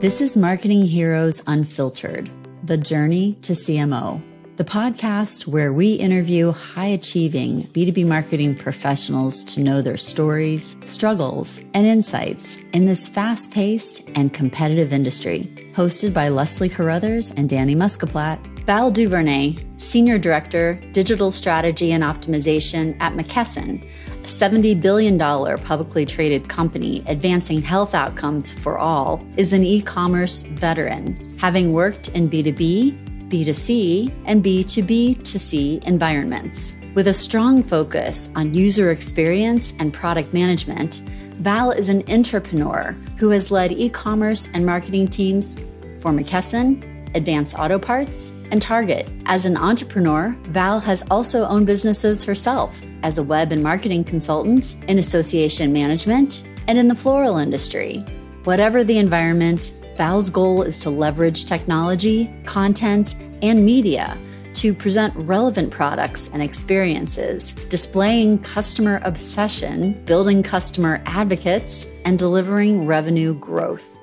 This is Marketing Heroes Unfiltered, the journey to CMO, the podcast where we interview high achieving B2B marketing professionals to know their stories, struggles, and insights in this fast paced and competitive industry. Hosted by Leslie Carruthers and Danny Muscaplat. Val DuVernet, Senior Director, Digital Strategy and Optimization at McKesson $70 billion publicly traded company advancing health outcomes for all, is an e commerce veteran, having worked in B2B, B2C, and B2B2C environments. With a strong focus on user experience and product management, Val is an entrepreneur who has led e commerce and marketing teams for McKesson, Advance Auto Parts, and Target. As an entrepreneur, Val has also owned businesses herself as a web and marketing consultant, in association management, and in the floral industry. Whatever the environment, Val's goal is to leverage technology, content, and media to present relevant products and experiences, displaying customer obsession, building customer advocates, and delivering revenue growth.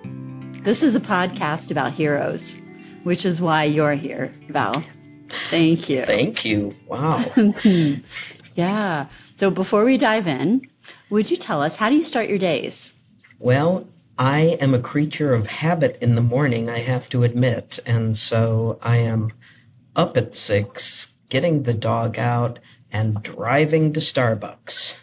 This is a podcast about heroes, which is why you're here, Val. Thank you. Thank you. Wow. Yeah. So before we dive in, would you tell us how do you start your days? Well, I am a creature of habit in the morning, I have to admit. And so I am up at six, getting the dog out, and driving to Starbucks.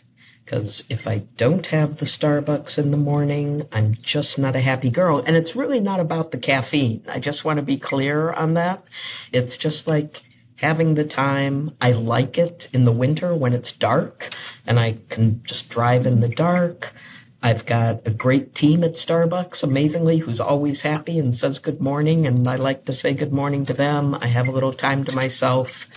Because if I don't have the Starbucks in the morning, I'm just not a happy girl. And it's really not about the caffeine. I just want to be clear on that. It's just like having the time. I like it in the winter when it's dark and I can just drive in the dark. I've got a great team at Starbucks, amazingly, who's always happy and says good morning. And I like to say good morning to them. I have a little time to myself.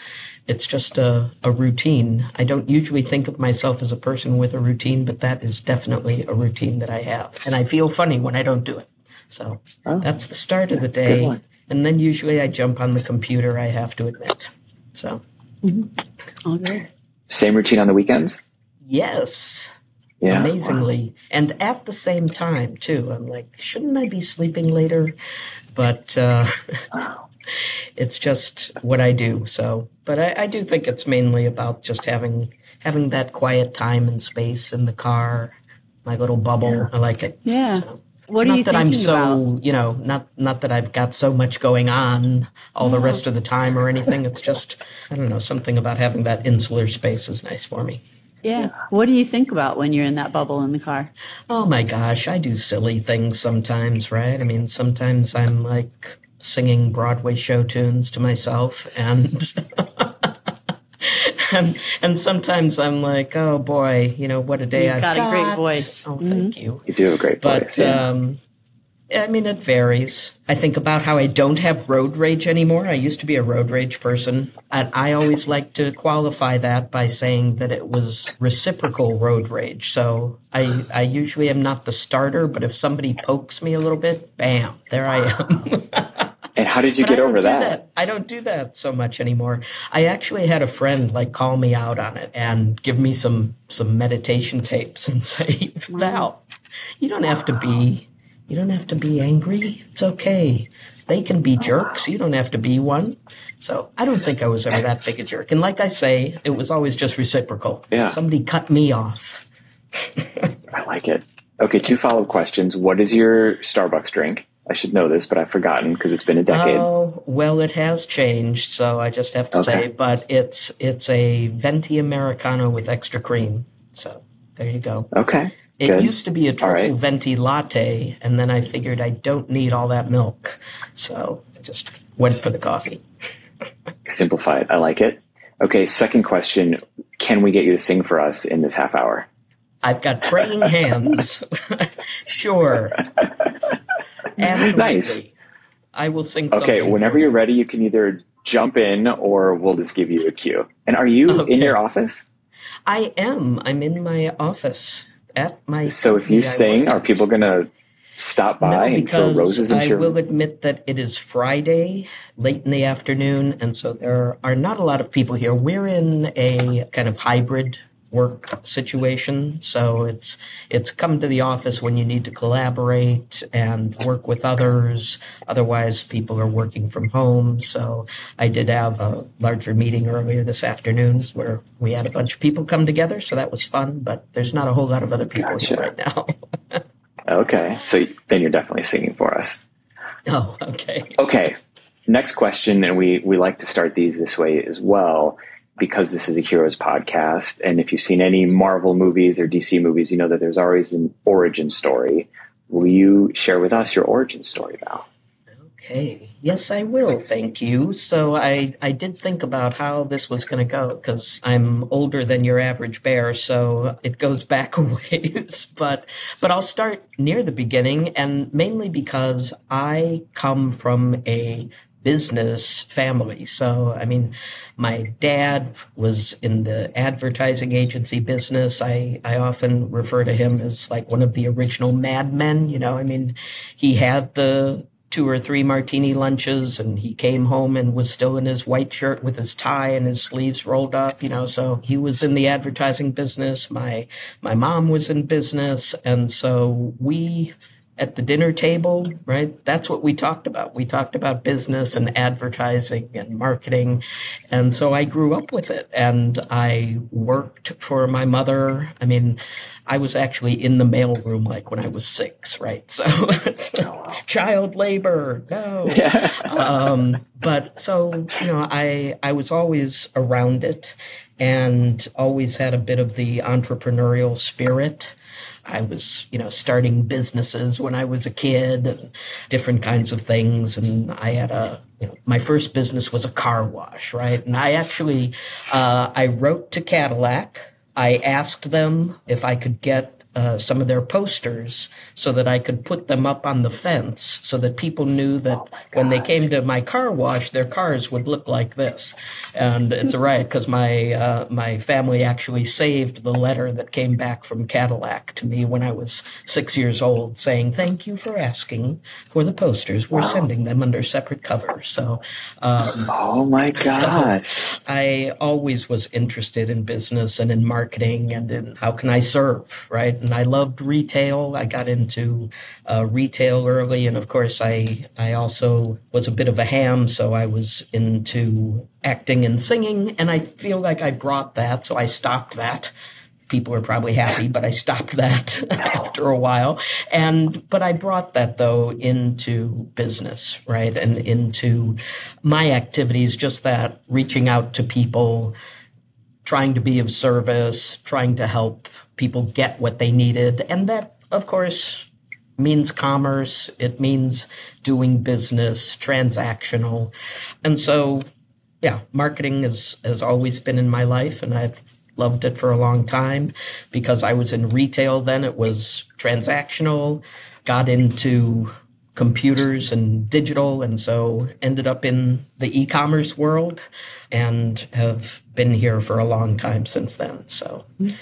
It's just a, a routine. I don't usually think of myself as a person with a routine, but that is definitely a routine that I have. And I feel funny when I don't do it. So oh, that's the start of the day. And then usually I jump on the computer, I have to admit. So, mm-hmm. all right. Same routine on the weekends? Yes. Yeah, Amazingly. Wow. And at the same time, too. I'm like, shouldn't I be sleeping later? But uh, it's just what I do. So, but I, I do think it's mainly about just having having that quiet time and space in the car, my little bubble. Yeah. I like it. Yeah. So. What it's are you that I'm so, about? you know, not not that I've got so much going on all the rest of the time or anything. It's just I don't know, something about having that insular space is nice for me. Yeah. What do you think about when you're in that bubble in the car? Oh my gosh, I do silly things sometimes, right? I mean, sometimes I'm like singing Broadway show tunes to myself and and and sometimes I'm like, oh boy, you know what a day You've I've got. got a great voice. Oh, thank mm-hmm. you. You do a great but, voice. Yeah. Um, I mean, it varies. I think about how I don't have road rage anymore. I used to be a road rage person. And I always like to qualify that by saying that it was reciprocal road rage. So I, I usually am not the starter, but if somebody pokes me a little bit, bam, there I am. And how did you but get over that? that? I don't do that so much anymore. I actually had a friend like call me out on it and give me some some meditation tapes and say, "Val, you don't have to be you don't have to be angry. It's okay. They can be jerks. You don't have to be one." So I don't think I was ever that big a jerk. And like I say, it was always just reciprocal. Yeah. Somebody cut me off. I like it. Okay, two follow up questions. What is your Starbucks drink? I should know this, but I've forgotten because it's been a decade. Oh well, it has changed, so I just have to okay. say. But it's it's a venti americano with extra cream. So there you go. Okay. It Good. used to be a triple right. venti latte, and then I figured I don't need all that milk, so I just went for the coffee. Simplify it. I like it. Okay. Second question: Can we get you to sing for us in this half hour? I've got praying hands. sure. Absolutely. Nice. I will sing. Okay, whenever you're ready, you can either jump in or we'll just give you a cue. And are you okay. in your office? I am. I'm in my office at my. So if you sing, are people going to stop by no, and throw roses into your? I your... will admit that it is Friday, late in the afternoon, and so there are not a lot of people here. We're in a kind of hybrid work situation. So it's it's come to the office when you need to collaborate and work with others. Otherwise, people are working from home. So I did have a larger meeting earlier this afternoon where we had a bunch of people come together. So that was fun. But there's not a whole lot of other people Gotcha. here right now. Okay, so then you're definitely singing for us. oh, okay. Okay, next question, and we we like to start these this way as well because this is a heroes podcast. And if you've seen any Marvel movies or DC movies, you know that there's always an origin story. Will you share with us your origin story, Val? Okay. Yes, I will. Thank you. So I, I did think about how this was going to go because I'm older than your average bear, so it goes back a ways. But but I'll start near the beginning, and mainly because I come from a business family. So, I mean, my dad was in the advertising agency business. I, I often refer to him as like one of the original madmen. You know, I mean, he had the two or three martini lunches and he came home and was still in his white shirt with his tie and his sleeves rolled up you know so he was in the advertising business my my mom was in business and so we at the dinner table, right? That's what we talked about. We talked about business and advertising and marketing. And so I grew up with it and I worked for my mother. I mean, I was actually in the mailroom like when I was six, right? So child labor, no. Yeah. um, but so, you know, I, I was always around it and always had a bit of the entrepreneurial spirit. I was, you know, starting businesses when I was a kid and different kinds of things. And I had a, you know, my first business was a car wash, right? And I actually, uh, I wrote to Cadillac. I asked them if I could get uh, some of their posters so that I could put them up on the fence so that people knew that Oh when they came to my car wash, their cars would look like this. And it's a riot because my uh, my family actually saved the letter that came back from Cadillac to me when I was six years old, saying thank you for asking for the posters. We're sending them under separate cover. So. Um, Oh my gosh. I always was interested in business and in marketing and in how can I serve, right? And I loved retail. I got into uh, retail early, and of course, I I also was a bit of a ham, so I was into acting and singing, and I feel like I brought that, so I stopped that. People are probably happy, but I stopped that after a while. And, but I brought that though into business, right? And into my activities, just that reaching out to people, trying to be of service, trying to help people get what they needed. And that, of course, means commerce. It means doing business, transactional. And so, yeah, marketing has, has always been in my life and I've loved it for a long time because I was in retail then. It was transactional, got into computers and digital and so ended up in the e-commerce world and have been here for a long time since then so mm-hmm.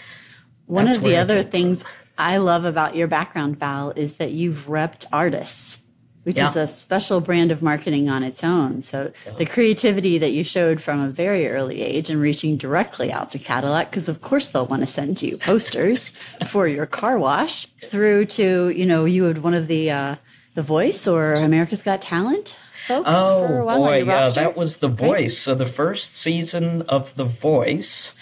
One That's of the other things I love about your background, Val, is that you've repped artists, which is a special brand of marketing on its own. So the creativity that you showed from a very early age and reaching directly out to Cadillac, because of course they'll want to send you posters for your car wash, through to you know you had one of the uh, the Voice or America's Got Talent folks for a Oh boy, yeah, that was The Voice. So the first season of The Voice,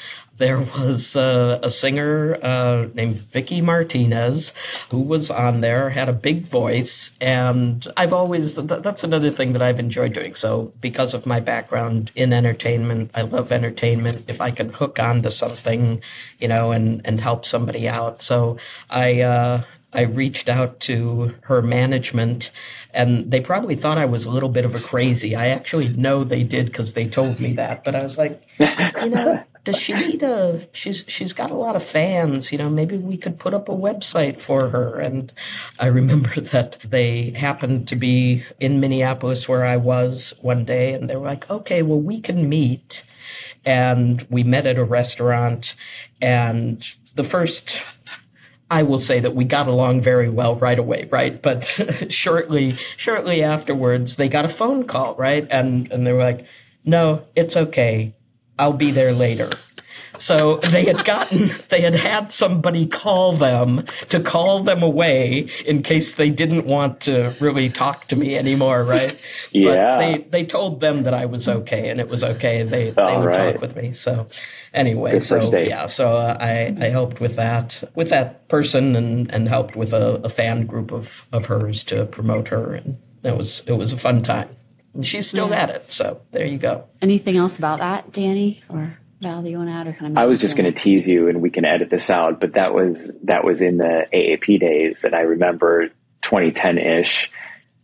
there was uh, a singer uh, named Vicci Martinez who was on there, had a big voice, and I've always th- that's another thing that I've enjoyed doing. So because of my background in entertainment, I love entertainment. If I can hook onto something, you know, and and help somebody out, so I. Uh, I reached out to her management and they probably thought I was a little bit of a crazy. I actually know they did because they told me that, but I was like, you know, does she need a she's she's got a lot of fans, you know, maybe we could put up a website for her. And I remember that they happened to be in Minneapolis where I was one day and they were like, "Okay, well we can meet." And we met at a restaurant and the first I will say that we got along very well right away, right? But shortly, shortly afterwards, they got a phone call, right? And and they were like, "No, it's okay. I'll be there later." So they had gotten, they had had somebody call them to call them away in case they didn't want to really talk to me anymore, right? Yeah. But they, they told them that I was okay and it was okay. They, they would right. talk with me. So anyway, Good so yeah, so uh, I, I helped with that, with that person and, and helped with a, a fan group of, of hers to promote her. And it was, it was a fun time. And she's still at it. So there you go. Anything else about that, Danny or Val, that you want to add? Or kind of I was just going to tease you, and we can edit this out. But that was that was in the AAP days, and I remember 2010 ish.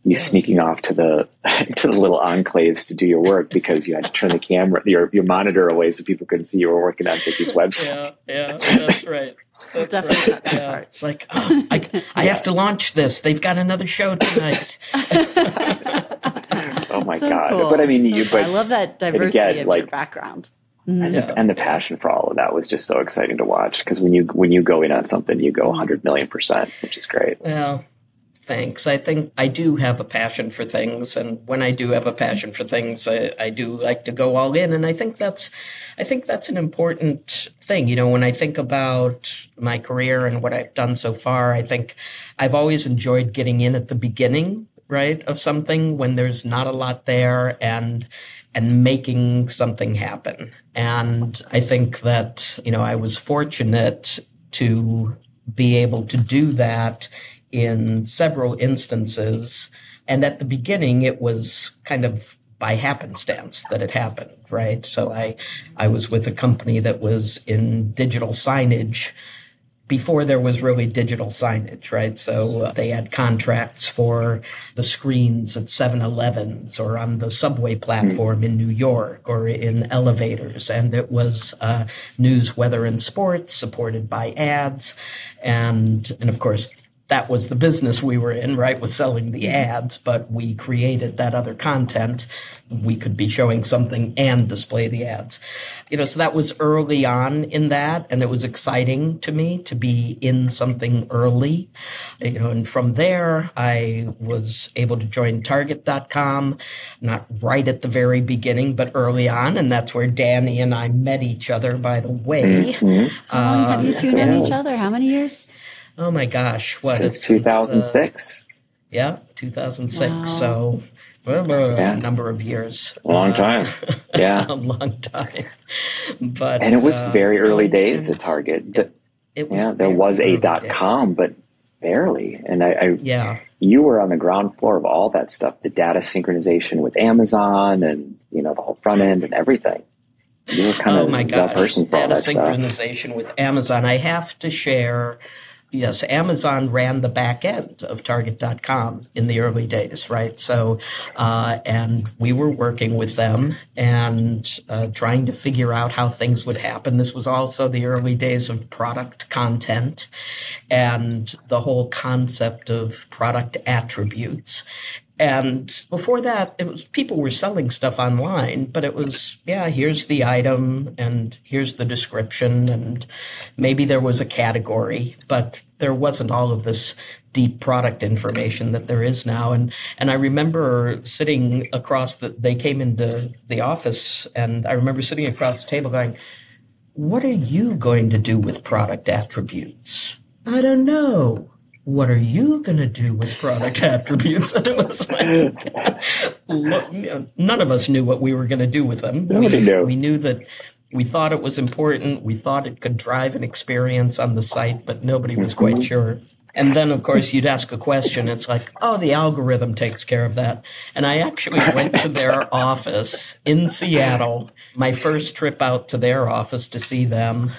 You sneaking off to the to the little enclaves to do your work because you had to turn the camera your your monitor away so people couldn't see you were working on Vicci's website. Yeah, yeah, that's right. That's definitely cut that Yeah. part. It's like, oh, I, I have to launch this. They've got another show tonight. Oh my So god! cool. But I mean, So you but I love that diversity again, of your like- background. and, mm. Yeah. the, and the passion for all of that was just so exciting to watch because when you when you go in on something, you go mm. 100 million percent, which is great. Well, thanks. I think I do have a passion for things, and when I do have a passion for things, I, I do like to go all in. And I think that's, I think that's an important thing. You know, when I think about my career and what I've done so far, I think I've always enjoyed getting in at the beginning, right, of something when there's not a lot there, and and making something happen. And I think that you know I was fortunate to be able to do that in several instances. And at the beginning, it was kind of by happenstance that it happened, right? So I, I was with a company that was in digital signage before there was really digital signage, right? So uh, they had contracts for the screens at 7 Elevens or on the subway platform in New York or in elevators. And it was uh, news, weather, and sports supported by ads. And, and of course, that was the business we were in, right? Was selling the mm-hmm. ads, but we created that other content. We could be showing something and display the ads. You know, so that was early on in that, and it was exciting to me to be in something early. You know, and from there, I was able to join Target.com, not right at the very beginning, but early on, and that's where Danny and I met each other, by the way. Mm-hmm. How long have you two known um, each other? How many years? Oh my gosh, what Since it's- 2006, yeah, 2006. Wow. So well, well, Yeah. a number of years. a long Uh, time. Yeah, a long time. But and it was uh, very early days at Target. But, It was yeah, there was a dot days. com, but barely. And I, I Yeah, you were on the ground floor of all that stuff, the data synchronization with Amazon, and you know the whole front end and everything. You were kind oh of my the gosh, person for all data that stuff. synchronization with Amazon. I have to share. Yes, Amazon ran the back end of Target.com in the early days, right? So, uh, and we were working with them and uh, trying to figure out how things would happen. This was also the early days of product content and the whole concept of product attributes. And before that, it was people were selling stuff online, but it was, yeah, here's the item and here's the description and maybe there was a category, but there wasn't all of this deep product information that there is now. And, and I remember sitting across the, they came into the office and I remember sitting across the table going, what are you going to do with product attributes? I don't know. What are you going to do with product attributes? And it was like, look, none of us knew what we were going to do with them. Nobody we, knew. we knew that we thought it was important. We thought it could drive an experience on the site, but nobody was quite mm-hmm. sure. And then, of course, you'd ask a question. It's like, oh, the algorithm takes care of that. And I actually went to their office in Seattle, my first trip out to their office to see them.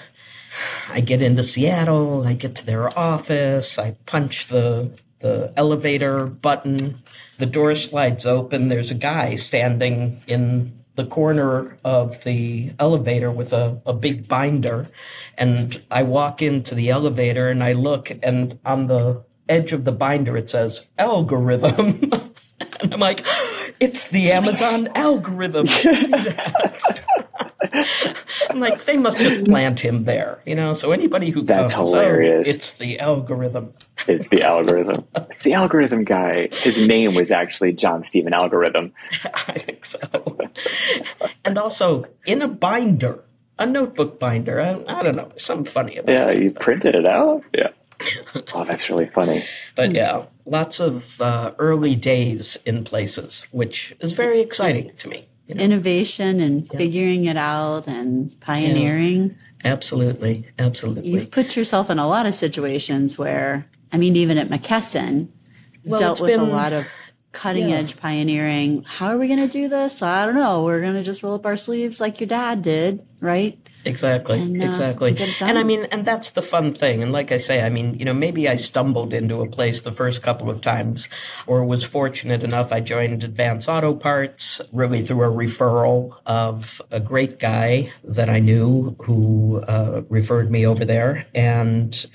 I get into Seattle, I get to their office, I punch the the elevator button, the door slides open, there's a guy standing in the corner of the elevator with a, a big binder. And I walk into the elevator and I look and on the edge of the binder it says algorithm. and I'm like, it's the Amazon algorithm. That. I'm like, they must just plant him there, you know. So anybody who That's comes, hilarious. Oh, it's the algorithm. It's the algorithm. It's the algorithm guy. His name was actually John Stephen Algorithm. I think so. and also in a binder. a notebook binder. I, I don't know, something funny about Yeah, it. you printed it out. Yeah. oh, that's really funny. But yeah, lots of uh, early days in places, which is very exciting to me. You know? Innovation and figuring it out and pioneering. Absolutely, absolutely. You've put yourself in a lot of situations where, I mean, even at McKesson, you've Well, dealt with a lot of cutting yeah. edge pioneering. How are we going to do this? I don't know. We're going to just roll up our sleeves like your dad did, right? Exactly, And, uh, exactly. And I mean, and that's the fun thing. And like I say, I mean, you know, maybe I stumbled into a place the first couple of times or was fortunate enough. I joined Advance Auto Parts really through a referral of a great guy that I knew who uh, referred me over there. And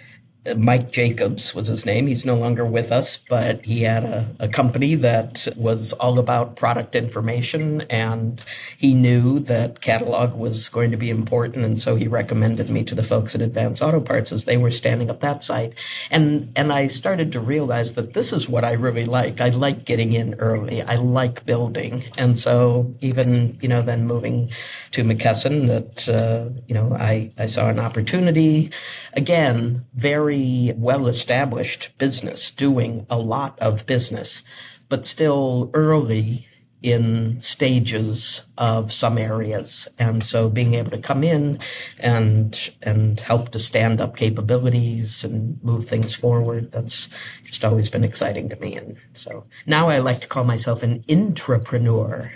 Mike Jacobs was his name. He's no longer with us, but he had a, a company that was all about product information, and he knew that catalog was going to be important, and so he recommended me to the folks at Advance Auto Parts as they were standing up that site. And and I started to realize that this is what I really like. I like getting in early. I like building, and so even you know then moving to McKesson, that uh, you know I I saw an opportunity. Again, very well established business, doing a lot of business, but still early in stages of some areas. And so being able to come in and and help to stand up capabilities and move things forward, that's just always been exciting to me. And so now I like to call myself an intrapreneur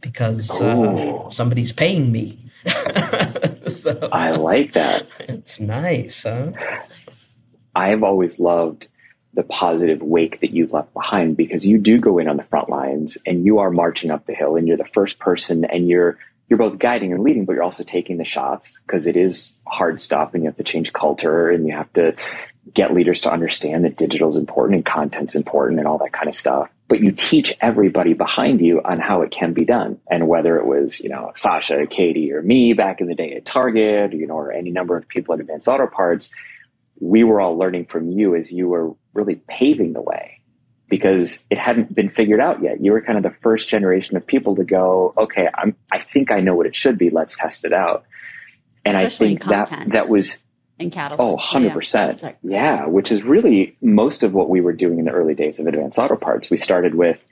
because uh, somebody's paying me. so I like that. it's nice, huh? I've always loved the positive wake that you've left behind because you do go in on the front lines and you are marching up the hill and you're the first person and you're you're both guiding and leading, but you're also taking the shots because it is hard stuff and you have to change culture and you have to get leaders to understand that digital is important and content's important and all that kind of stuff. But you teach everybody behind you on how it can be done. And whether it was, you know, Sasha, Katie, or me back in the day at Target, you know, or any number of people at Advanced Auto Parts, we were all learning from you as you were really paving the way because it hadn't been figured out yet. You were kind of the first generation of people to go, okay, I'm, I think I know what it should be. Let's test it out. And Especially I in think that, that was, And catalog. oh, 100%. Sorry. Yeah, which is really most of what we were doing in the early days of Advanced Auto Parts. We started with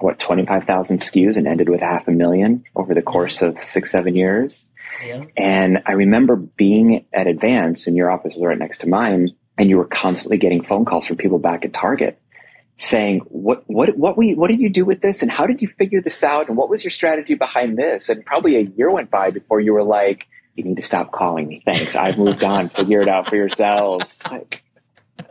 what, 25,000 SKUs and ended with half a million over the course of six, seven years. Yeah. And I remember being at Advance and your office was right next to mine, and you were constantly getting phone calls from people back at Target saying, What what what we what did you do with this? And how did you figure this out? And what was your strategy behind this? And probably a year went by before you were like, You need to stop calling me. Thanks. I've moved on. Figure it out for yourselves. Like,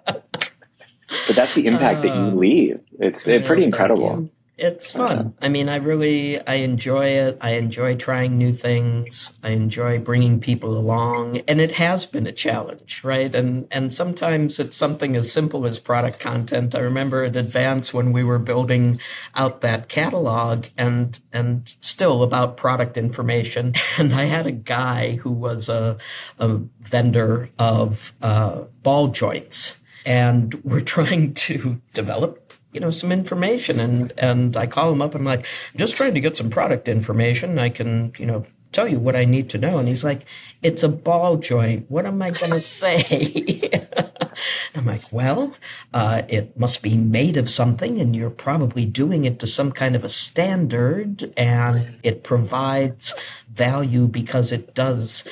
but that's the impact that you Uh, leave. It's uh, Yeah, pretty incredible. It's fun. I mean, I really I enjoy it. I enjoy trying new things. I enjoy bringing people along, and it has been a challenge, right? And and sometimes it's something as simple as product content. I remember at Advance when we were building out that catalog, and and still about product information. And I had a guy who was a a vendor of uh, ball joints and we're trying to develop you know some information and and I call him up and I'm like I'm just trying to get some product information. I can you know tell you what I need to know. And he's like it's a ball joint. What am I going to say? I'm like well uh, it must be made of something and you're probably doing it to some kind of a standard and it provides value because it does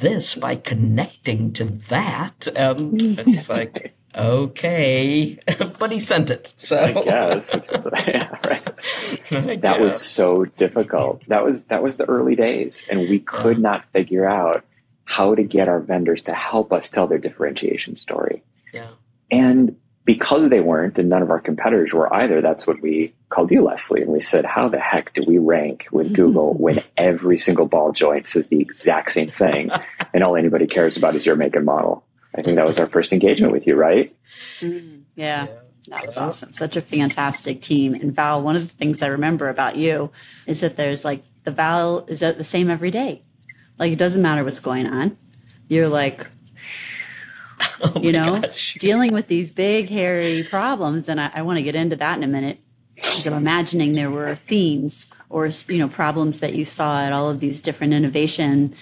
this by connecting to that. Um, and he's like, okay, but he sent it. So I guess. Yeah, right. I that was so difficult. That was that was the early days, and we could not figure out how to get our vendors to help us tell their differentiation story. yeah, And because they weren't, and none of our competitors were either, that's what we called you, Leslie, and we said, "How the heck do we rank with Google when every single ball joint says the exact same thing, and all anybody cares about is your make and model?" I think that was our first engagement with you, right? Mm, yeah. Yeah. That was awesome. Such a fantastic team. And Val, one of the things I remember about you is that there's like the Val is at the same every day. Like it doesn't matter what's going on. You're like, Oh you know, gosh. dealing with these big, hairy problems. And I, I want to get into that in a minute. Because I'm imagining there were themes or, you know, problems that you saw at all of these different innovation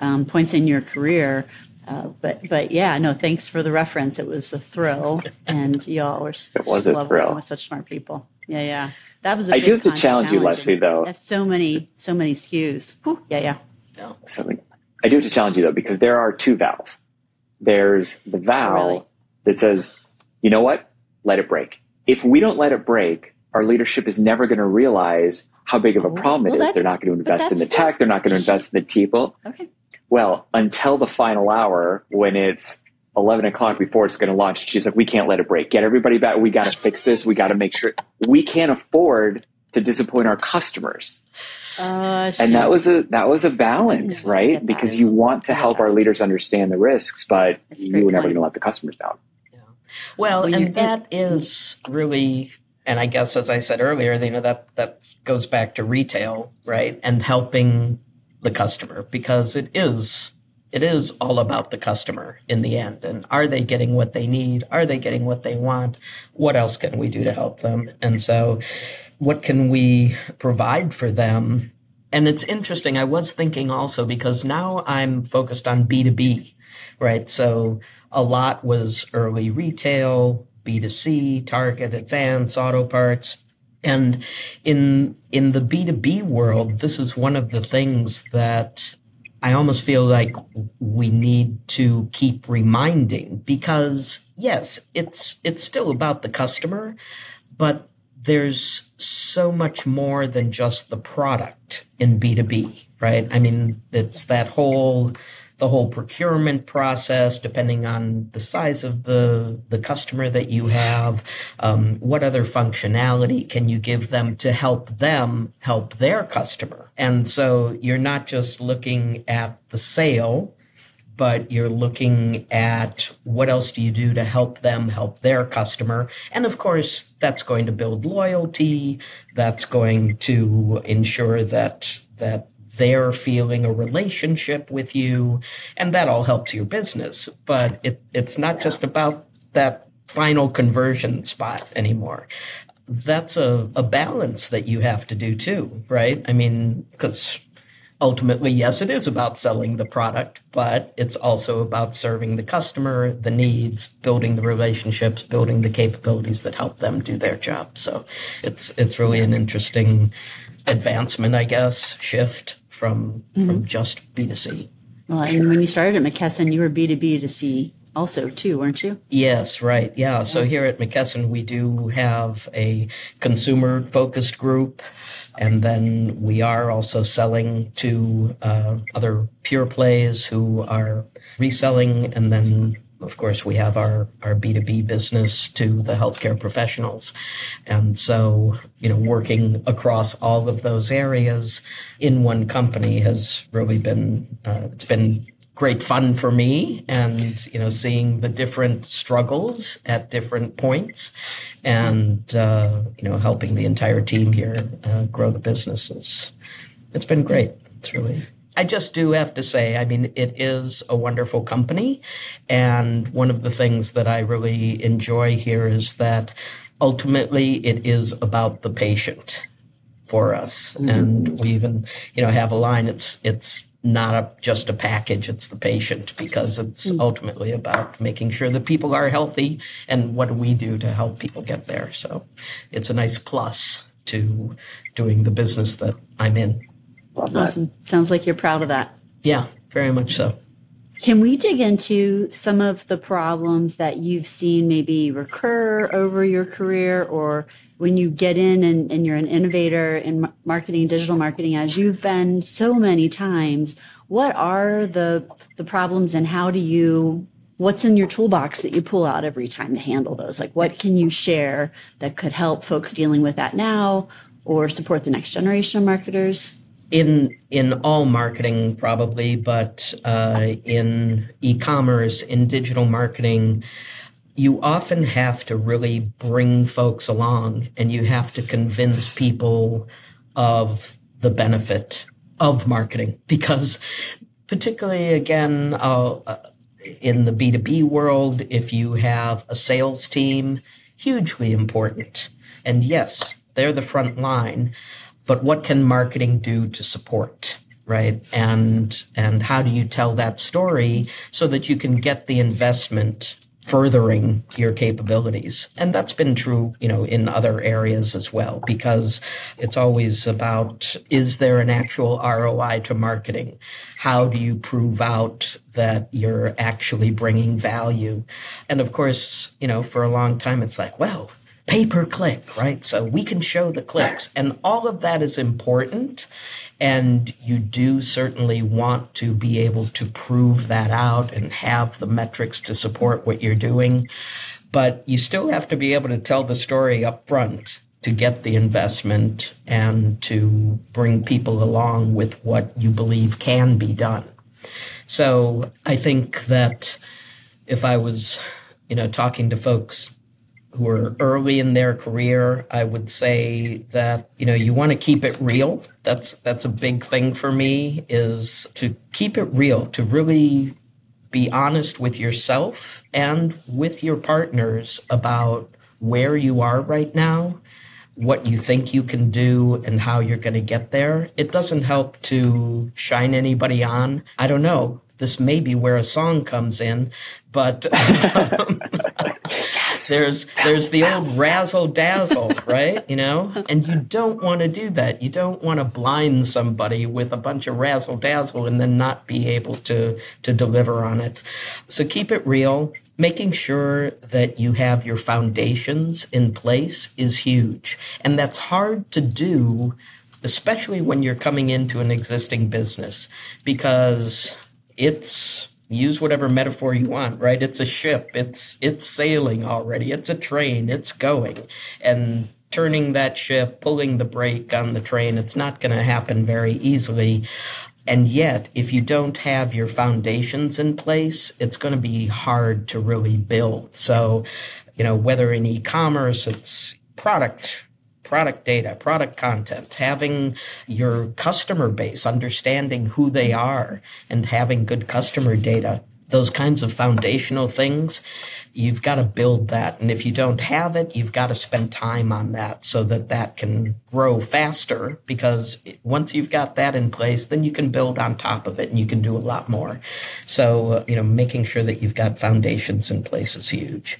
um, points in your career. Uh, but but yeah, no, thanks for the reference. It was a thrill, and y'all were a thrill with such smart people. Yeah, yeah. That was. I do have to challenge you, Leslie. Though, have so many so many SKUs. Whew, yeah, yeah. No, so I do have to challenge you though because there are two vowels. There's the vowel oh, really? that says, "You know what? Let it break." If we don't let it break, our leadership is never going to realize how big of a oh, problem well, it is. They're not going to invest in the tech. They're not going to invest in the people. Okay. Well, until the final hour when it's 11 o'clock before it's going to launch, she's like, we can't let it break. Get everybody back. We got to fix this. We got to make sure we can't afford to disappoint our customers. Uh, and that was a that was a balance, right? Because you want to help our leaders understand the risks, but you were never going to let the customers down. Yeah. Well, and that is really and I guess as I said earlier, you know that that goes back to retail, right? And helping the customer because it is it is all about the customer in the end. And are they getting what they need? Are they getting what they want? What else can we do to help them? And so what can we provide for them? And it's interesting i was thinking also because now i'm focused on b2b right? So a lot was early retail B2C, Target, Advance, Auto Parts. And in in the B2B world, this is one of the things that I almost feel like we need to keep reminding because yes, it's it's still about the customer, but there's so much more than just the product in B2B, right? I mean, it's that whole the whole procurement process, depending on the size of the, the customer that you have. Um, what other functionality can you give them to help them help their customer? And so you're not just looking at the sale, but you're looking at what else do you do to help them help their customer. And of course, that's going to build loyalty. That's going to ensure that that they're feeling a relationship with you, and that all helps your business. But it, it's not yeah. just about that final conversion spot anymore. That's a, a balance that you have to do too, right? I mean, because ultimately, yes, it is about selling the product, but it's also about serving the customer, the needs, building the relationships, building the capabilities that help them do their job. So it's it's really an interesting advancement, I guess, shift from mm-hmm. from just B 2 C. Well, and when you started at McKesson, you were B 2 B to C also too, weren't you? Yes, right. Yeah. So here at McKesson, we do have a consumer focused group, and then we are also selling to uh, other pure plays who are reselling, and then of course, we have our, our B2B business to the healthcare professionals. And so, you know, working across all of those areas in one company has really been, uh, it's been great fun for me and, you know, seeing the different struggles at different points and, uh, you know, helping the entire team here uh, grow the businesses. It's been great. It's really I just do have to say, I mean, it is a wonderful company. And one of the things that I really enjoy here is that ultimately it is about the patient for us. Mm-hmm. And we even, you know, have a line, it's, it's, not a, just a package, it's the patient because it's mm-hmm. ultimately about making sure that people are healthy and what do we do to help people get there. So it's a nice plus to doing the business that I'm in. Awesome. That. Sounds like you're proud of that. Yeah, very much so. Can we dig into some of the problems that you've seen maybe recur over your career or when you get in and, and you're an innovator in marketing, digital marketing, as you've been so many times? What are the, the problems and how do you, what's in your toolbox that you pull out every time to handle those? Like, what can you share that could help folks dealing with that now or support the next generation of marketers? In in all marketing probably, but uh, in e-commerce, in digital marketing, you often have to really bring folks along, and you have to convince people of the benefit of marketing because, particularly again. Uh, in the B2B world, if you have a sales team, hugely important. And yes, they're the front line but what can marketing do to support right? And and how do you tell that story so that you can get the investment furthering your capabilities. And that's been true, you know, in other areas as well, because it's always about is there an actual ROI to marketing? How do you prove out that you're actually bringing value? And of course, you know, for a long time, it's like, well, pay per click, right? So we can show the clicks. And all of that is important. And you do certainly want to be able to prove that out and have the metrics to support what you're doing. But you still have to be able to tell the story up front to get the investment and to bring people along with what you believe can be done. So I think that if I was, you know, talking to folks who are early in their career, I would say that you know you want to keep it real. That's that's a big thing for me is to keep it real, to really be honest with yourself and with your partners about where you are right now, what you think you can do and how you're going to get there. It doesn't help to shine anybody on. I don't know. This may be where a song comes in, but um, there's there's the old razzle dazzle, right? You know, and you don't want to do that. You don't want to blind somebody with a bunch of razzle dazzle and then not be able to to deliver on it. So keep it real. Making sure that you have your foundations in place is huge, and that's hard to do especially when you're coming into an existing business because it's use whatever metaphor you want right? It's a ship. It's it's sailing already. It's a train. It's going. And turning that ship pulling the brake on the train it's not going to happen very easily. And yet if you don't have your foundations in place it's going to be hard to really build. So you know whether in e-commerce it's product product data, product content, having your customer base, understanding who they are, and having good customer data. Those kinds of foundational things, you've got to build that. And if you don't have it, you've got to spend time on that so that that can grow faster. Because once you've got that in place, then you can build on top of it and you can do a lot more. So, you know, making sure that you've got foundations in place is huge.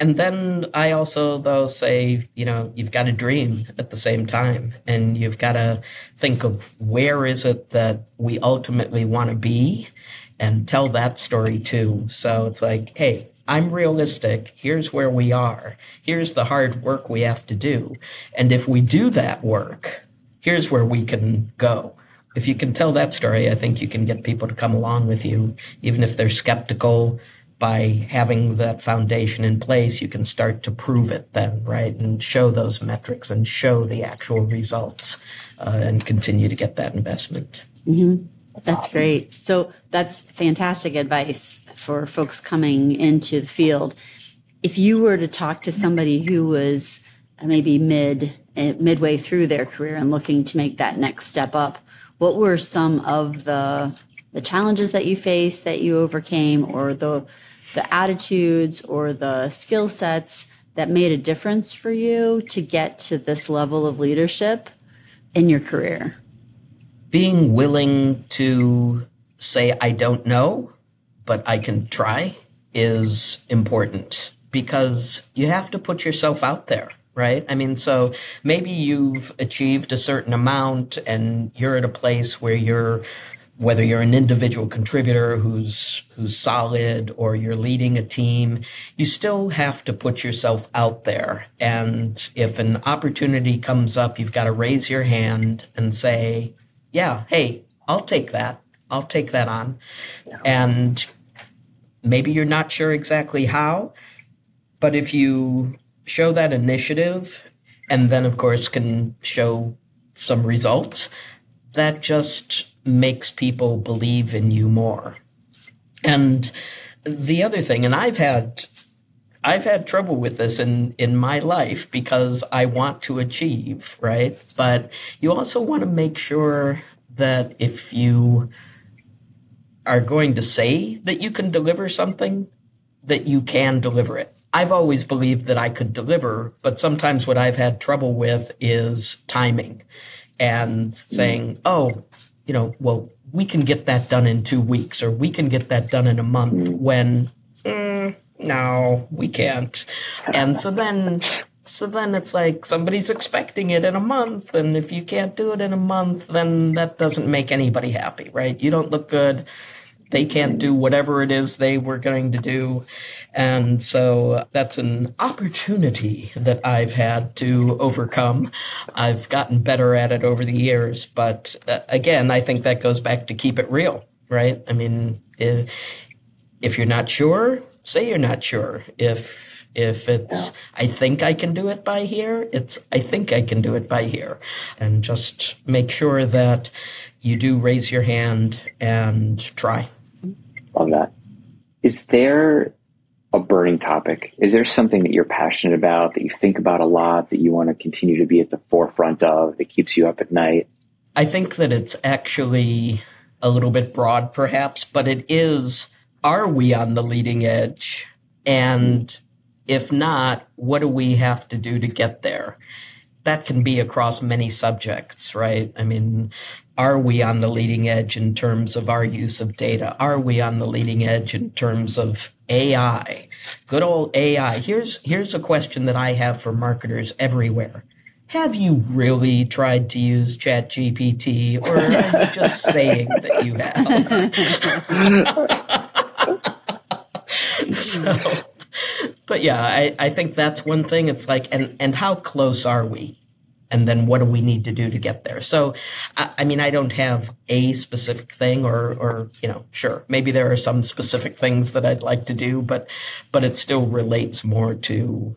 And then I also, though, say, you know, you've got to dream at the same time. And you've got to think of where is it that we ultimately want to be and tell that story too. So it's like, hey, I'm realistic. Here's where we are. Here's the hard work we have to do. And if we do that work, here's where we can go. If you can tell that story, I think you can get people to come along with you, even if they're skeptical by having that foundation in place, you can start to prove it then, right? And show those metrics and show the actual results uh, and continue to get that investment. Mm-hmm. That's great. So that's fantastic advice for folks coming into the field. If you were to talk to somebody who was maybe mid eh, midway through their career and looking to make that next step up, what were some of the the challenges that you faced that you overcame or the the attitudes or the skill sets that made a difference for you to get to this level of leadership in your career? Being willing to say, I don't know, but I can try is important because you have to put yourself out there right? I mean, so maybe you've achieved a certain amount and you're at a place where you're whether you're an individual contributor who's who's solid or you're leading a team you still have to put yourself out there. And if an opportunity comes up you've got to raise your hand and say yeah hey i'll take that. I'll take that on. And maybe you're not sure exactly how but if you show that initiative and then of course can show some results that just makes people believe in you more. And the other thing, and I've had I've had trouble with this in, in my life because I want to achieve, right? But you also want to make sure that if you are going to say that you can deliver something, that you can deliver it. I've always believed that I could deliver, but sometimes what I've had trouble with is timing and saying, oh, you know, well, we can get that done in two weeks or we can get that done in a month mm. when, mm, no, we can't. And so then, so then it's like somebody's expecting it in a month. And if you can't do it in a month, then that doesn't make anybody happy, right? You don't look good they can't do whatever it is they were going to do. And so that's an opportunity that I've had to overcome. I've gotten better at it over the years. But uh, again, I think that goes back to keep it real, right? I mean, if, if you're not sure, say you're not sure. If if it's. I think I can do it by here, it's I think I can do it by here. And just make sure that you do raise your hand and try that. Is there a burning topic? Is there something that you're passionate about, that you think about a lot, that you want to continue to be at the forefront of, that keeps you up at night? I think that it's actually a little bit broad, perhaps, but it is are we on the leading edge? And if not, what do we have to do to get there? That can be across many subjects, right? I mean, are we on the leading edge in terms of our use of data? Are we on the leading edge in terms of AI? Good old AI. Here's, here's a question that I have for marketers everywhere. Have you really tried to use ChatGPT or are you just saying that you have? so, but yeah, I, I think that's one thing. It's like, and, and how close are we? And then what do we need to do to get there? So, I, I, mean, I don't have a specific thing, or, or you know, sure, maybe there are some specific things that I'd like to do, but, but it still relates more to,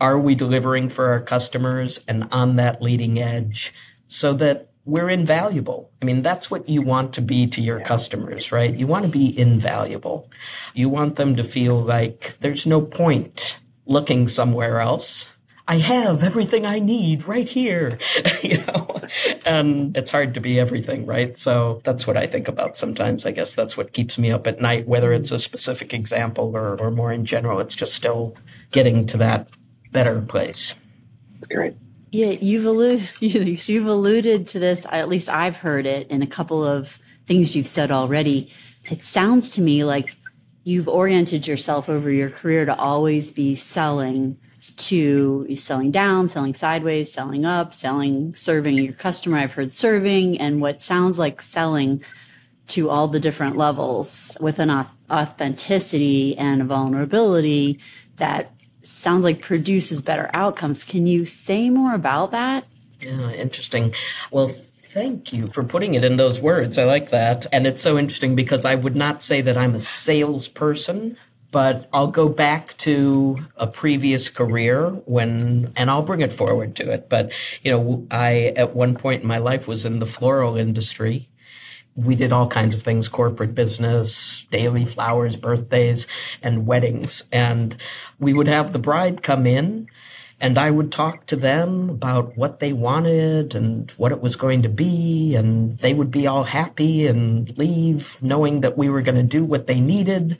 are we delivering for our customers and on that leading edge, so that we're invaluable. I mean, that's what you want to be to your customers, right? You want to be invaluable. You want them to feel like there's no point looking somewhere else I have everything I need right here, you know, and it's hard to be everything, right? So that's what I think about sometimes. I guess that's what keeps me up at night, whether it's a specific example or, or more in general. It's just still getting to that better place. That's great. Yeah, you've alluded, you've alluded to this. At least I've heard it in a couple of things you've said already. It sounds to me like you've oriented yourself over your career to always be selling to selling down, selling sideways, selling up, selling, serving your customer. I've heard serving and what sounds like selling to all the different levels with an authenticity and a vulnerability that sounds like produces better outcomes. Can you say more about that? Yeah, interesting. Well, Thank you for putting it in those words. I like that. And it's so interesting because I would not say that I'm a salesperson but I'll go back to a previous career when, and I'll bring it forward to it. But, you know, I, at one point in my life was in the floral industry. We did all kinds of things, corporate business, daily flowers, birthdays, and weddings. And we would have the bride come in and I would talk to them about what they wanted and what it was going to be, and they would be all happy and leave knowing that we were going to do what they needed.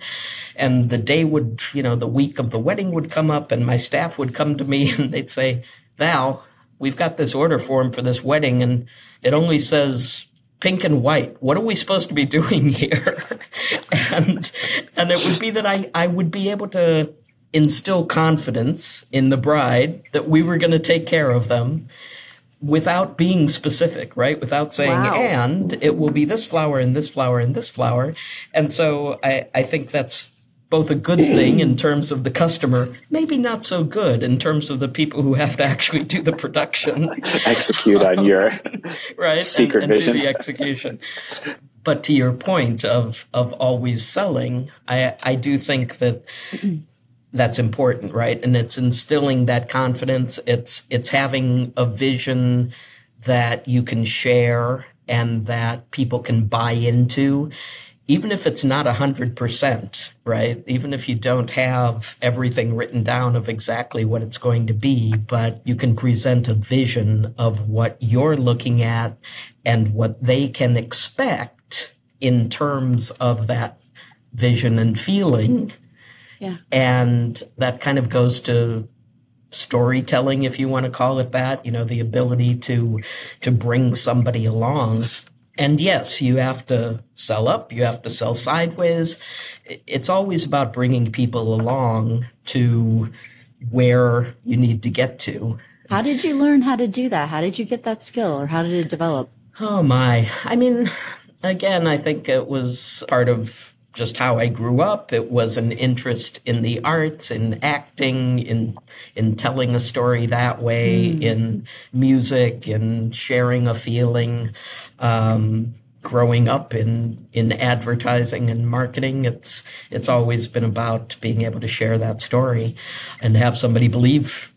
And the day would, you know, the week of the wedding would come up, and my staff would come to me and they'd say, Val, we've got this order form for this wedding, and it only says pink and white. What are we supposed to be doing here? and and it would be that I, I would be able to instill confidence in the bride that we were going to take care of them without being specific, right? Without saying, wow. and it will be this flower and this flower and this flower. And so I, I think that's both a good thing in terms of the customer, maybe not so good in terms of the people who have to actually do the production. Execute on your right secret and, and vision. do the execution. But to your point of of always selling, I I do think that that's important, right? And it's instilling that confidence. It's it's having a vision that you can share and that people can buy into, even if it's not a hundred percent, right? Even if you don't have everything written down of exactly what it's going to be, but you can present a vision of what you're looking at and what they can expect in terms of that vision and feeling yeah. And that kind of goes to storytelling, if you want to call it that, you know, the ability to, to bring somebody along and yes, you have to sell up, you have to sell sideways. It's always about bringing people along to where you need to get to. How did you learn how to do that? How did you get that skill or how did it develop? Oh my. I mean, again, I think it was part of just how I grew up. It was an interest in the arts, in acting, in in telling a story that way, mm. in music, in sharing a feeling. Um, growing up in in advertising and marketing, it's it's always been about being able to share that story and have somebody believe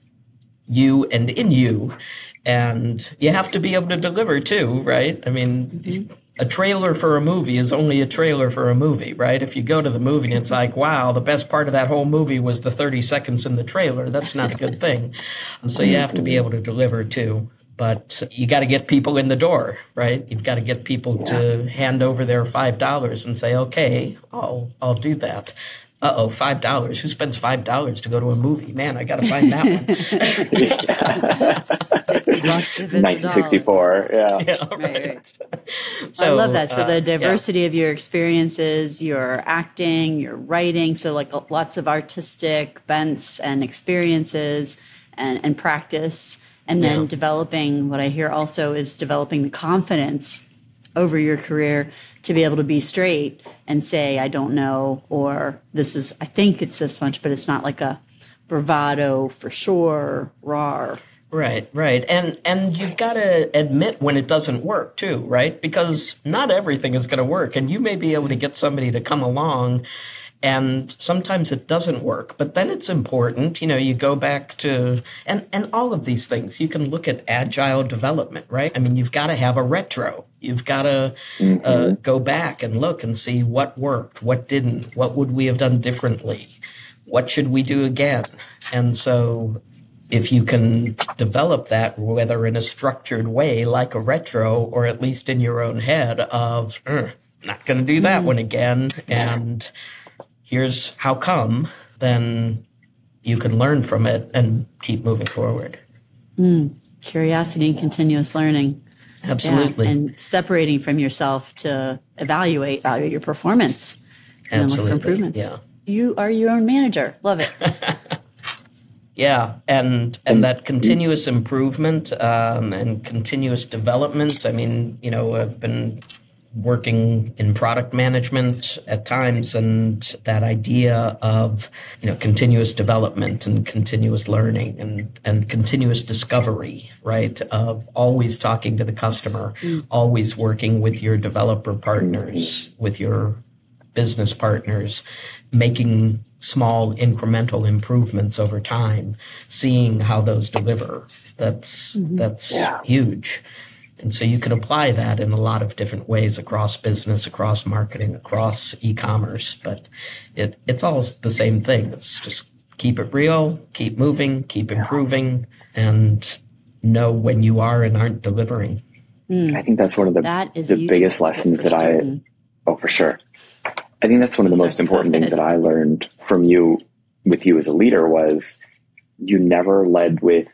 you and in you. And you have to be able to deliver too, right? I mean, mm-hmm a trailer for a movie is only a trailer for a movie, right? If you go to the movie and it's like, wow, the best part of that whole movie was the 30 seconds in the trailer, that's not a good thing. so you have to be mm-hmm. able to deliver too. But you got to get people in the door, right? You've got to get people yeah. to hand over their five dollars and say, "Okay, I'll I'll do that." Uh oh, five dollars. Who spends five dollars to go to a movie? Man, I got to find that one. 1964. Yeah. yeah right. right. So, I love that. So uh, the diversity yeah. of your experiences, your acting, your writing, so like lots of artistic bents and experiences and, and practice, and then yeah. developing. What I hear also is developing the confidence over your career to be able to be straight and say, I don't know, or this is, I think it's this much, but it's not like a bravado for sure, raw. Right, right. And and you've got to admit when it doesn't work too, right? Because not everything is going to work and you may be able to get somebody to come along and sometimes it doesn't work but then it's important you know you go back to and and all of these things. You can look at agile development right? I mean you've got to have a retro. You've got to uh, mm-hmm. uh, go back and look and see what worked what didn't what would we have done differently what should we do again? And so if you can develop that whether in a structured way like a retro or at least in your own head of mm, not going to do that mm-hmm. one again and here's how come, then you can learn from it and keep moving forward. Mm, curiosity and continuous learning. Absolutely. Yeah, and separating from yourself to evaluate, evaluate your performance and look for improvements. Yeah. You are your own manager. Love it. yeah, and and that continuous improvement um, and continuous development. I mean, you know, I've been working in product management at times and that idea of you know continuous development and continuous learning and and continuous discovery right of always talking to the customer mm. always working with your developer partners with your business partners making small incremental improvements over time seeing how those deliver that's mm-hmm. that's yeah. huge and so you can apply that in a lot of different ways across business, across marketing, across e-commerce, but it, it's all the same thing. It's just keep it real, keep moving, keep improving, and know when you are and aren't delivering. Mm. I think that's one of the, the biggest lessons that I, oh, for sure. I think that's one of the most important things that I learned from you with you as a leader was you never led with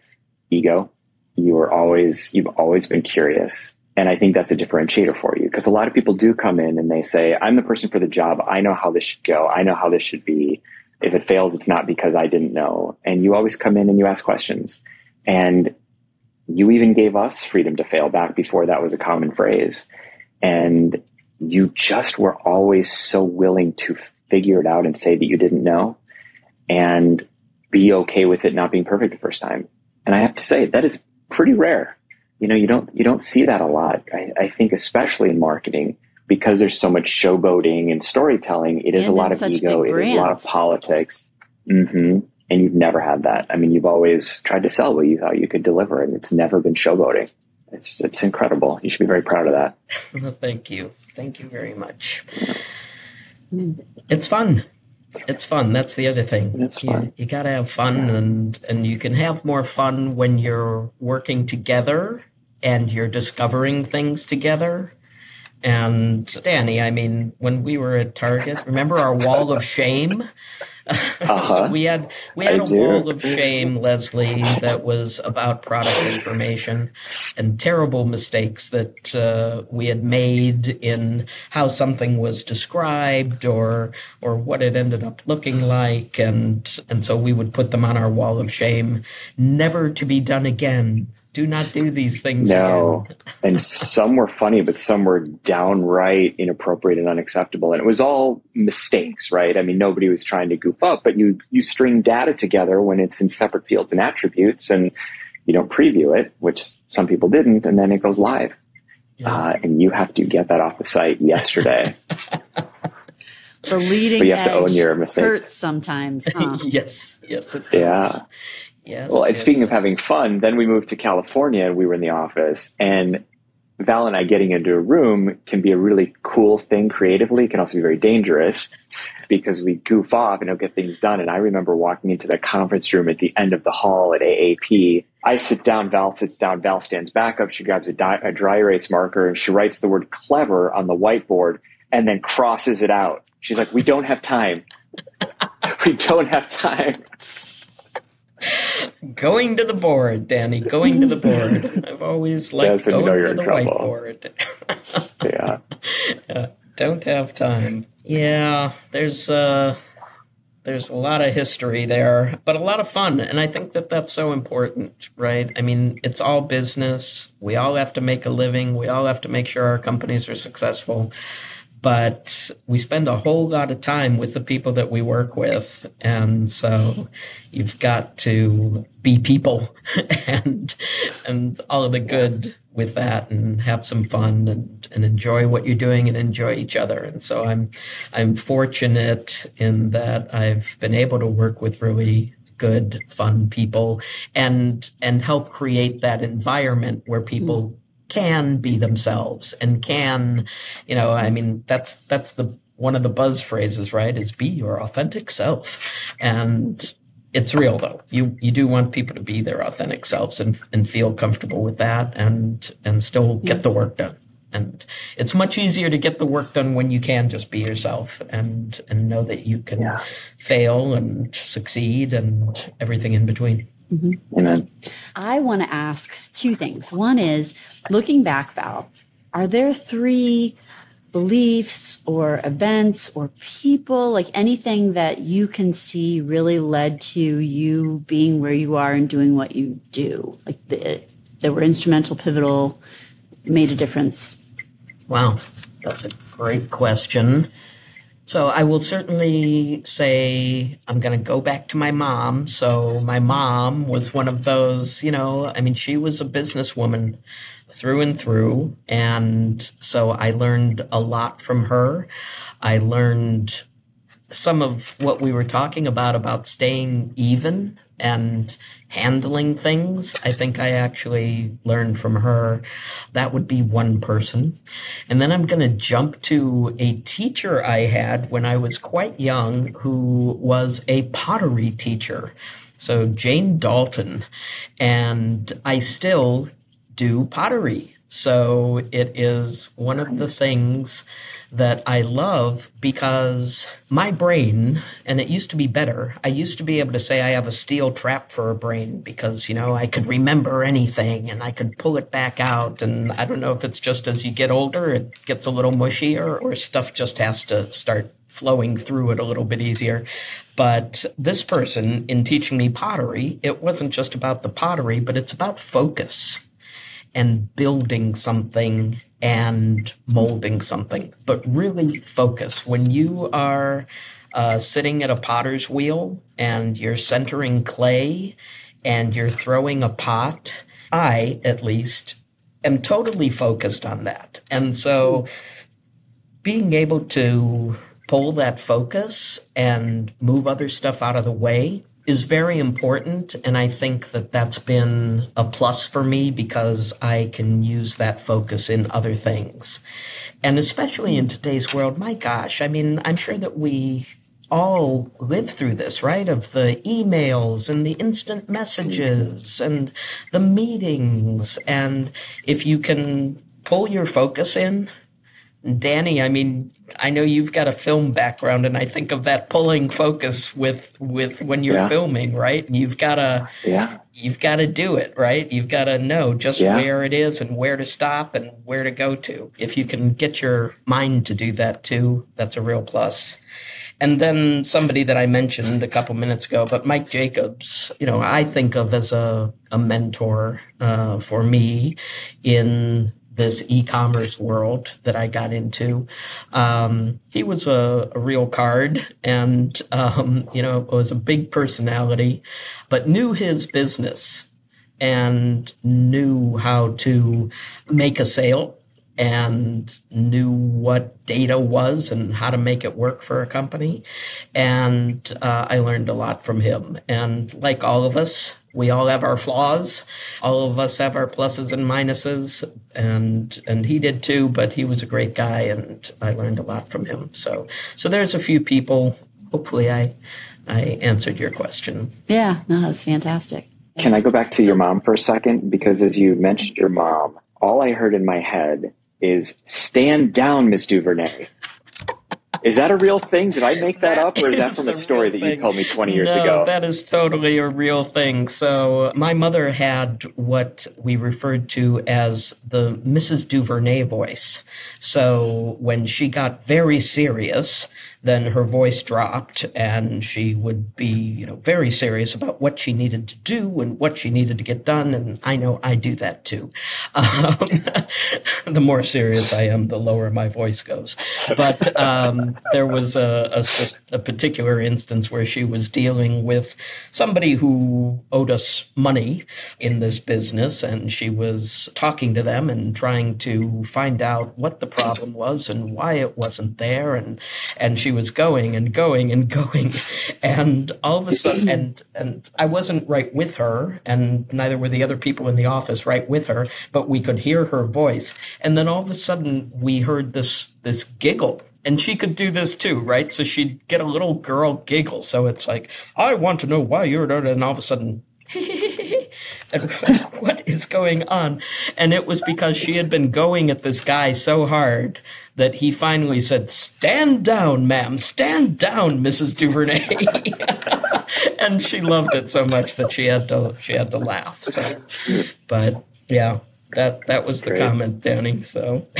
ego you were always you've always been curious. And i think that's a differentiator for you because a lot of people do come in and they say i'm the person for the job. I know how this should go. I know how this should be. If it fails it's not because i didn't know. And you always come in and you ask questions. And you even gave us freedom to fail back before that was a common phrase. And you just were always so willing to figure it out and say that you didn't know and be okay with it not being perfect the first time. And i have to say that is pretty rare. You know, you don't you don't see that a lot. I, I think especially in marketing because there's so much showboating and storytelling. It is and a lot of ego. It is a lot of politics. Mm-hmm. And you've never had that. I mean, you've always tried to sell what you thought you could deliver, and it's never been showboating. It's it's incredible. You should be very proud of that. well, thank you, thank you very much. It's fun it's fun. That's the other thing. It's fun. You, you got to have fun, and and you can have more fun when you're working together and you're discovering things together. And Danny, I mean, when we were at Target, remember our wall of shame? Uh-huh. so we had we had I a do. wall of shame, Leslie, that was about product information and terrible mistakes that uh, we had made in how something was described or or what it ended up looking like, and and so we would put them on our wall of shame, never to be done again do not do these things. No. and some were funny, but some were downright inappropriate and unacceptable. And it was all mistakes, right? I mean, nobody was trying to goof up, but you, you string data together when it's in separate fields and attributes and you don't preview it, which some people didn't, and then it goes live. Yeah. Uh, and you have to get that off the site yesterday. the leading but you have to own your mistakes. hurts sometimes. Huh? yes, yes, yeah. Yes. Well, and speaking of having fun, then we moved to California and we were in the office and Val and I getting into a room can be a really cool thing creatively. It can also be very dangerous because we goof off and don't get things done. And I remember walking into the conference room at the end of the hall at AAP. I sit down, Val sits down, Val stands back up. She grabs a, di- a dry erase marker and she writes the word clever on the whiteboard and then crosses it out. She's like, we don't have time. we don't have time going to the board, Danny. Going to the board. I've always liked going you know to the whiteboard. yeah. yeah. Don't have time. Yeah, there's uh there's a lot of history there, but a lot of fun. And I think that that's so important, right? I mean, it's all business. We all have to make a living. We all have to make sure our companies are successful but we spend a whole lot of time with the people that we work with. And so you've got to be people and, and all of the good with that and have some fun and, and enjoy what you're doing and enjoy each other. And so I'm, I'm fortunate in that I've been able to work with really good, fun people and, and help create that environment where people mm can be themselves and can, you know, I mean, that's, that's the, one of the buzz phrases, right? Is be your authentic self. And it's real though. You, you do want people to be their authentic selves and, and feel comfortable with that and, and still get the work done. And it's much easier to get the work done when you can just be yourself and, and know that you can yeah. fail and succeed and everything in between. Mm-hmm. Amen. I want to ask two things. One is looking back, Val, are there three beliefs or events or people, like anything that you can see really led to you being where you are and doing what you do? Like the, that were instrumental, pivotal, made a difference? Wow, that's a great question. So I will certainly say I'm going to go back to my mom. So my mom was one of those, you know, I mean, she was a businesswoman through and through. And so I learned a lot from her. I learned some of what we were talking about, about staying even and handling things. I think I actually learned from her. That would be one person. And then I'm going to jump to a teacher I had when I was quite young who was a pottery teacher. So Jane Dalton. And I still do pottery. So it is one of the things that I love because my brain, and it used to be better, I used to be able to say I have a steel trap for a brain because, you know, I could remember anything and I could pull it back out. And I don't know if it's just as you get older, it gets a little mushier or stuff just has to start flowing through it a little bit easier. But this person, in teaching me pottery, it wasn't just about the pottery, but it's about focus and building something and molding something, but really focus. When you are uh, sitting at a potter's wheel and you're centering clay and you're throwing a pot, I, at least, am totally focused on that. And so being able to pull that focus and move other stuff out of the way is very important. And I think that that's been a plus for me because I can use that focus in other things. And especially in today's world, my gosh, I mean, I'm sure that we all live through this, right? Of the emails and the instant messages and the meetings. And if you can pull your focus in Danny, I mean, I know you've got a film background, and I think of that pulling focus with with when you're yeah. filming, right? You've got to yeah, you've got to do it, right? You've got to know just yeah. where it is and where to stop and where to go to. If you can get your mind to do that too, that's a real plus. And then somebody that I mentioned a couple minutes ago, but Mike Jacobs, you know, I think of as a, a mentor uh, for me in this e-commerce world that I got into. Um, he was a, a, real card and, um, you know, was a big personality, but knew his business and knew how to make a sale and knew what data was and how to make it work for a company. And uh, I learned a lot from him. And like all of us, we all have our flaws. All of us have our pluses and minuses, and and he did too. But he was a great guy, and I learned a lot from him. So so there's a few people. Hopefully, I I answered your question. Yeah, no, was fantastic. Can I go back to your mom for a second? Because as you mentioned your mom, all I heard in my head is stand down, Miss DuVernet. Is that a real thing? Did I make that, that up, or is, that from a, a story that you told me 20 years no, ago? That is totally a real thing. So, my mother had what we referred to as the Mrs. DuVernet voice. So, when she got very serious, then her voice dropped and she would be, you know, very serious about what she needed to do and what she needed to get done. And I know I do that too. Um, the more serious I am, the lower my voice goes. But um, there was a, a, a particular instance where she was dealing with somebody who owed us money in this business and she was talking to them and trying to find out what the problem was and why it wasn't there. And, and she was going and going and going. And all of a sudden, and, and I wasn't right with her, and neither were the other people in the office right with her, but we could hear her voice. And then all of a sudden, we heard this, this giggle and she could do this too, right? So she'd get a little girl giggle. So it's like, I want to know why you're, there. and all of a sudden, what is going on? And it was because she had been going at this guy so hard that he finally said, Stand down, ma'am, stand down, Mrs. DuVernet. and she loved it so much that she had to she had to laugh. So but yeah, that that was the Great. comment, Danny. So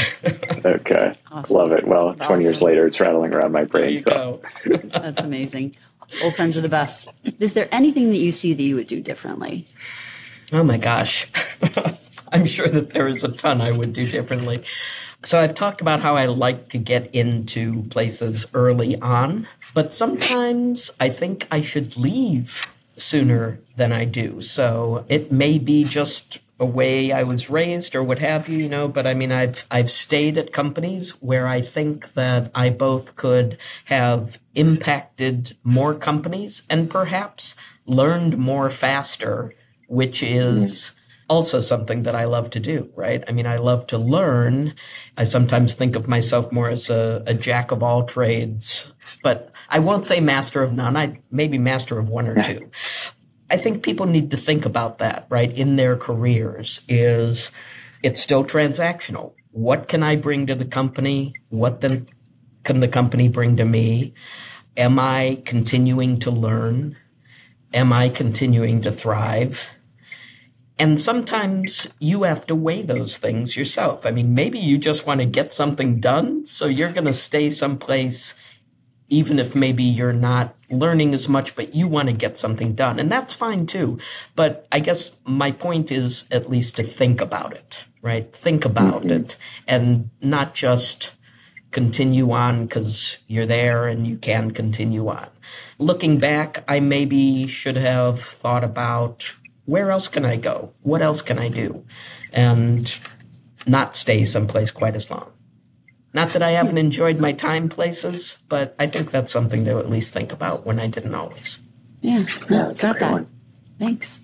Okay. Awesome. Love it. Well, That's 20 awesome. years later it's rattling around my brain. So That's amazing. Old friends are the best. Is there anything that you see that you would do differently? Oh my gosh. I'm sure that there is a ton I would do differently. So I've talked about how I like to get into places early on, but sometimes I think I should leave sooner than I do. So it may be just a way I was raised or what have you, you know, but I mean I've I've stayed at companies where I think that I both could have impacted more companies and perhaps learned more faster, which mm-hmm. is also something that I love to do, right? I mean, I love to learn. I sometimes think of myself more as a, a jack of all trades, but I won't say master of none. I maybe master of one or two. I think people need to think about that, right? In their careers is it's still transactional. What can I bring to the company? What then can the company bring to me? Am I continuing to learn? Am I continuing to thrive? And sometimes you have to weigh those things yourself. I mean, maybe you just want to get something done, so you're going to stay someplace even if maybe you're not learning as much, but you want to get something done. And that's fine too. But I guess my point is at least to think about it, right? Think about mm-hmm. it and not just continue on because you're there and you can continue on. Looking back, I maybe should have thought about where else can I go? What else can I do? And not stay someplace quite as long. Not that I haven't enjoyed my time places, but I think that's something to at least think about when I didn't always. Yeah, no, got that. One. Thanks.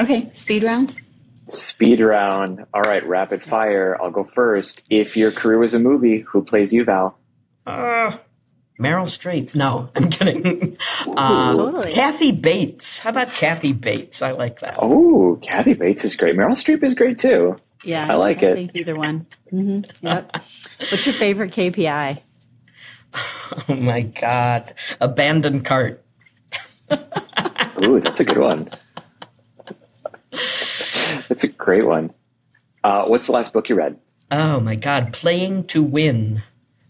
Okay, speed round. Speed round. All right, rapid fire. I'll go first. If your career was a movie, who plays you, Val? Uh, Meryl Streep. No, I'm kidding. Um, totally. Kathy Bates. How about Kathy Bates? I like that. Oh, Kathy Bates is great. Meryl Streep is great too. Yeah, I like I it. think either one. hmm Yep. What's your favorite KPI? Oh my God. Abandoned cart. Ooh, that's a good one. That's a great one. Uh, what's the last book you read? Oh my God. Playing to win.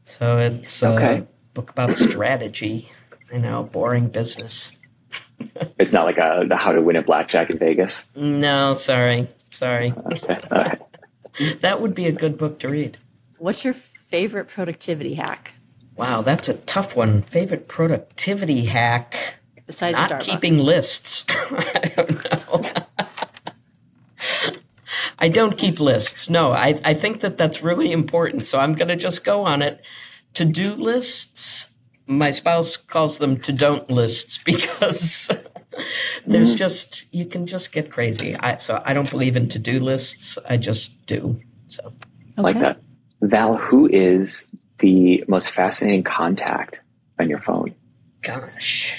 So it's a Okay. Book about strategy. I know, boring business. It's not like a, the How to Win at Blackjack in Vegas. No, sorry. Sorry. Okay. All right. That would be a good book to read. What's your favorite productivity hack Wow, that's a tough one. Favorite productivity hack? besides Not Starbucks? keeping lists. I don't know. I don't keep lists. No, I, I think that that's really important. So I'm going to just go on it. To do lists, my spouse calls them to don't lists because there's just, you can just get crazy. I, so I don't believe in to do lists. I just do. So like that. Val, who is the most fascinating contact on your phone? Gosh.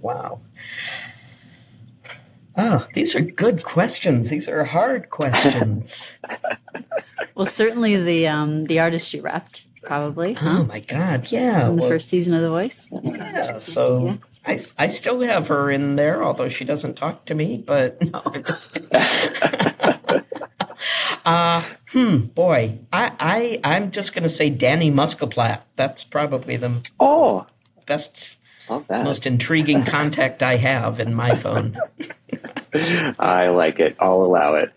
Wow. Oh, these are good questions. These are hard questions. Well, certainly the um, the artist you repped, probably oh my God. Yeah. in the well, first season of The Voice. yeah. So Yeah. I, I still have her in there, although she doesn't talk to me, but no, I'm just uh, hmm, boy. I, I, I'm just going to say Danny Muscaplat. That's probably the Oh, best, that. most intriguing contact I have in my phone. I like it. I'll allow it.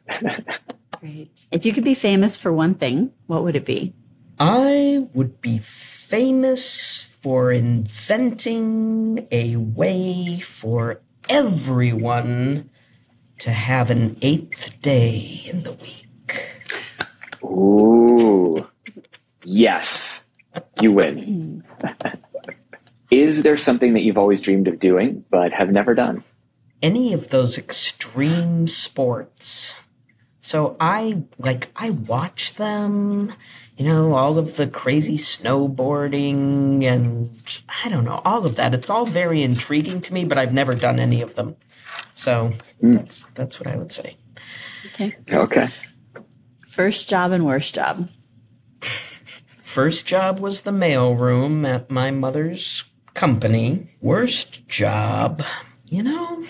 Great. If you could be famous for one thing, what would it be? I would be famous for inventing a way for everyone to have an eighth day in the week. Ooh. Yes. You win. is there something that you've always dreamed of doing but have never done? Any of those extreme sports. So I like I watch them, you know, all of the crazy snowboarding and I don't know, all of that. It's all very intriguing to me, but I've never done any of them. So mm. that's that's what I would say. Okay. Okay. First job and worst job. First job was the mailroom at my mother's company. Worst job, you know,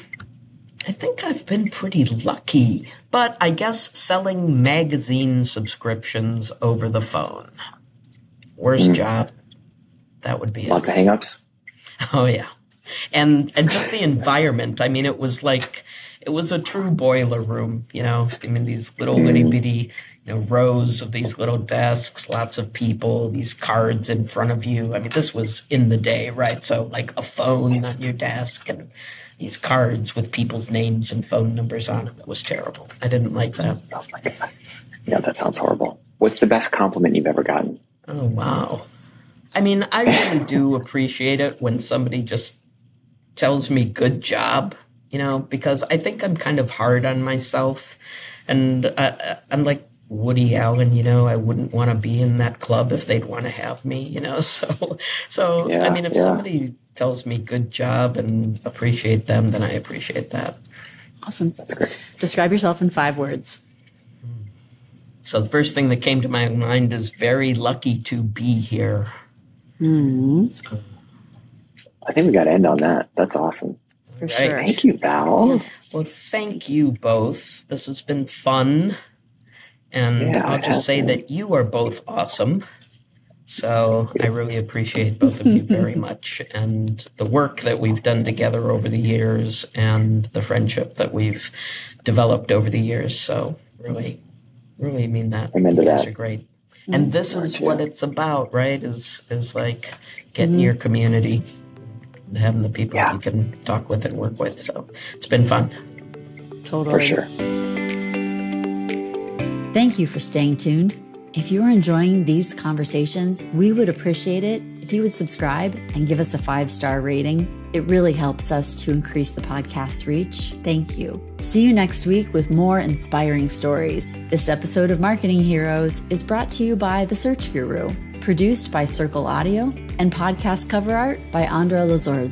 I think I've been pretty lucky. But I guess selling magazine subscriptions over the phone. Worst mm. job, that would be it. Lots of hangups. Oh yeah, and and just the environment. I mean, it was like it was a true boiler room. You know, I mean these little mm. itty bitty, you know, rows of these little desks, lots of people, these cards in front of you. I mean, this was in the day, right? So like a phone on your desk and these cards with people's names and phone numbers on them. It was terrible. I didn't like that. Oh my god. Yeah, that sounds horrible. What's the best compliment you've ever gotten? Oh wow. I mean, I really do appreciate it when somebody just tells me good job, you know, because I think I'm kind of hard on myself and I, I'm like Woody Allen, you know, I wouldn't want to be in that club if they'd want to have me, you know. So so Yeah, I mean, if yeah. somebody tells me good job and appreciate them, then I appreciate that. Awesome. Describe yourself in five words. So the first thing that came to my mind is very lucky to be here. Hmm. I think we got to end on that. That's awesome. For Right. sure. Thank you, Val. Well, thank you both. This has been fun. And Yeah, I'll just say been. that you are both awesome. So I really appreciate both of you very much and the work that we've done together over the years and the friendship that we've developed over the years. So really, really mean that. Amen to you guys that. are great. And mm-hmm. this is what it's about, right? Is is like getting mm-hmm. your community, having the people Yeah. you can talk with and work with. So it's been fun. Totally. For sure. Thank you for staying tuned. If you're enjoying these conversations, we would appreciate it if you would subscribe and give us a five star rating. It really helps us to increase the podcast's reach. Thank you. See you next week with more inspiring stories. This episode of Marketing Heroes is brought to you by The Search Guru, produced by Circle Audio, and podcast cover art by Andra Lazar.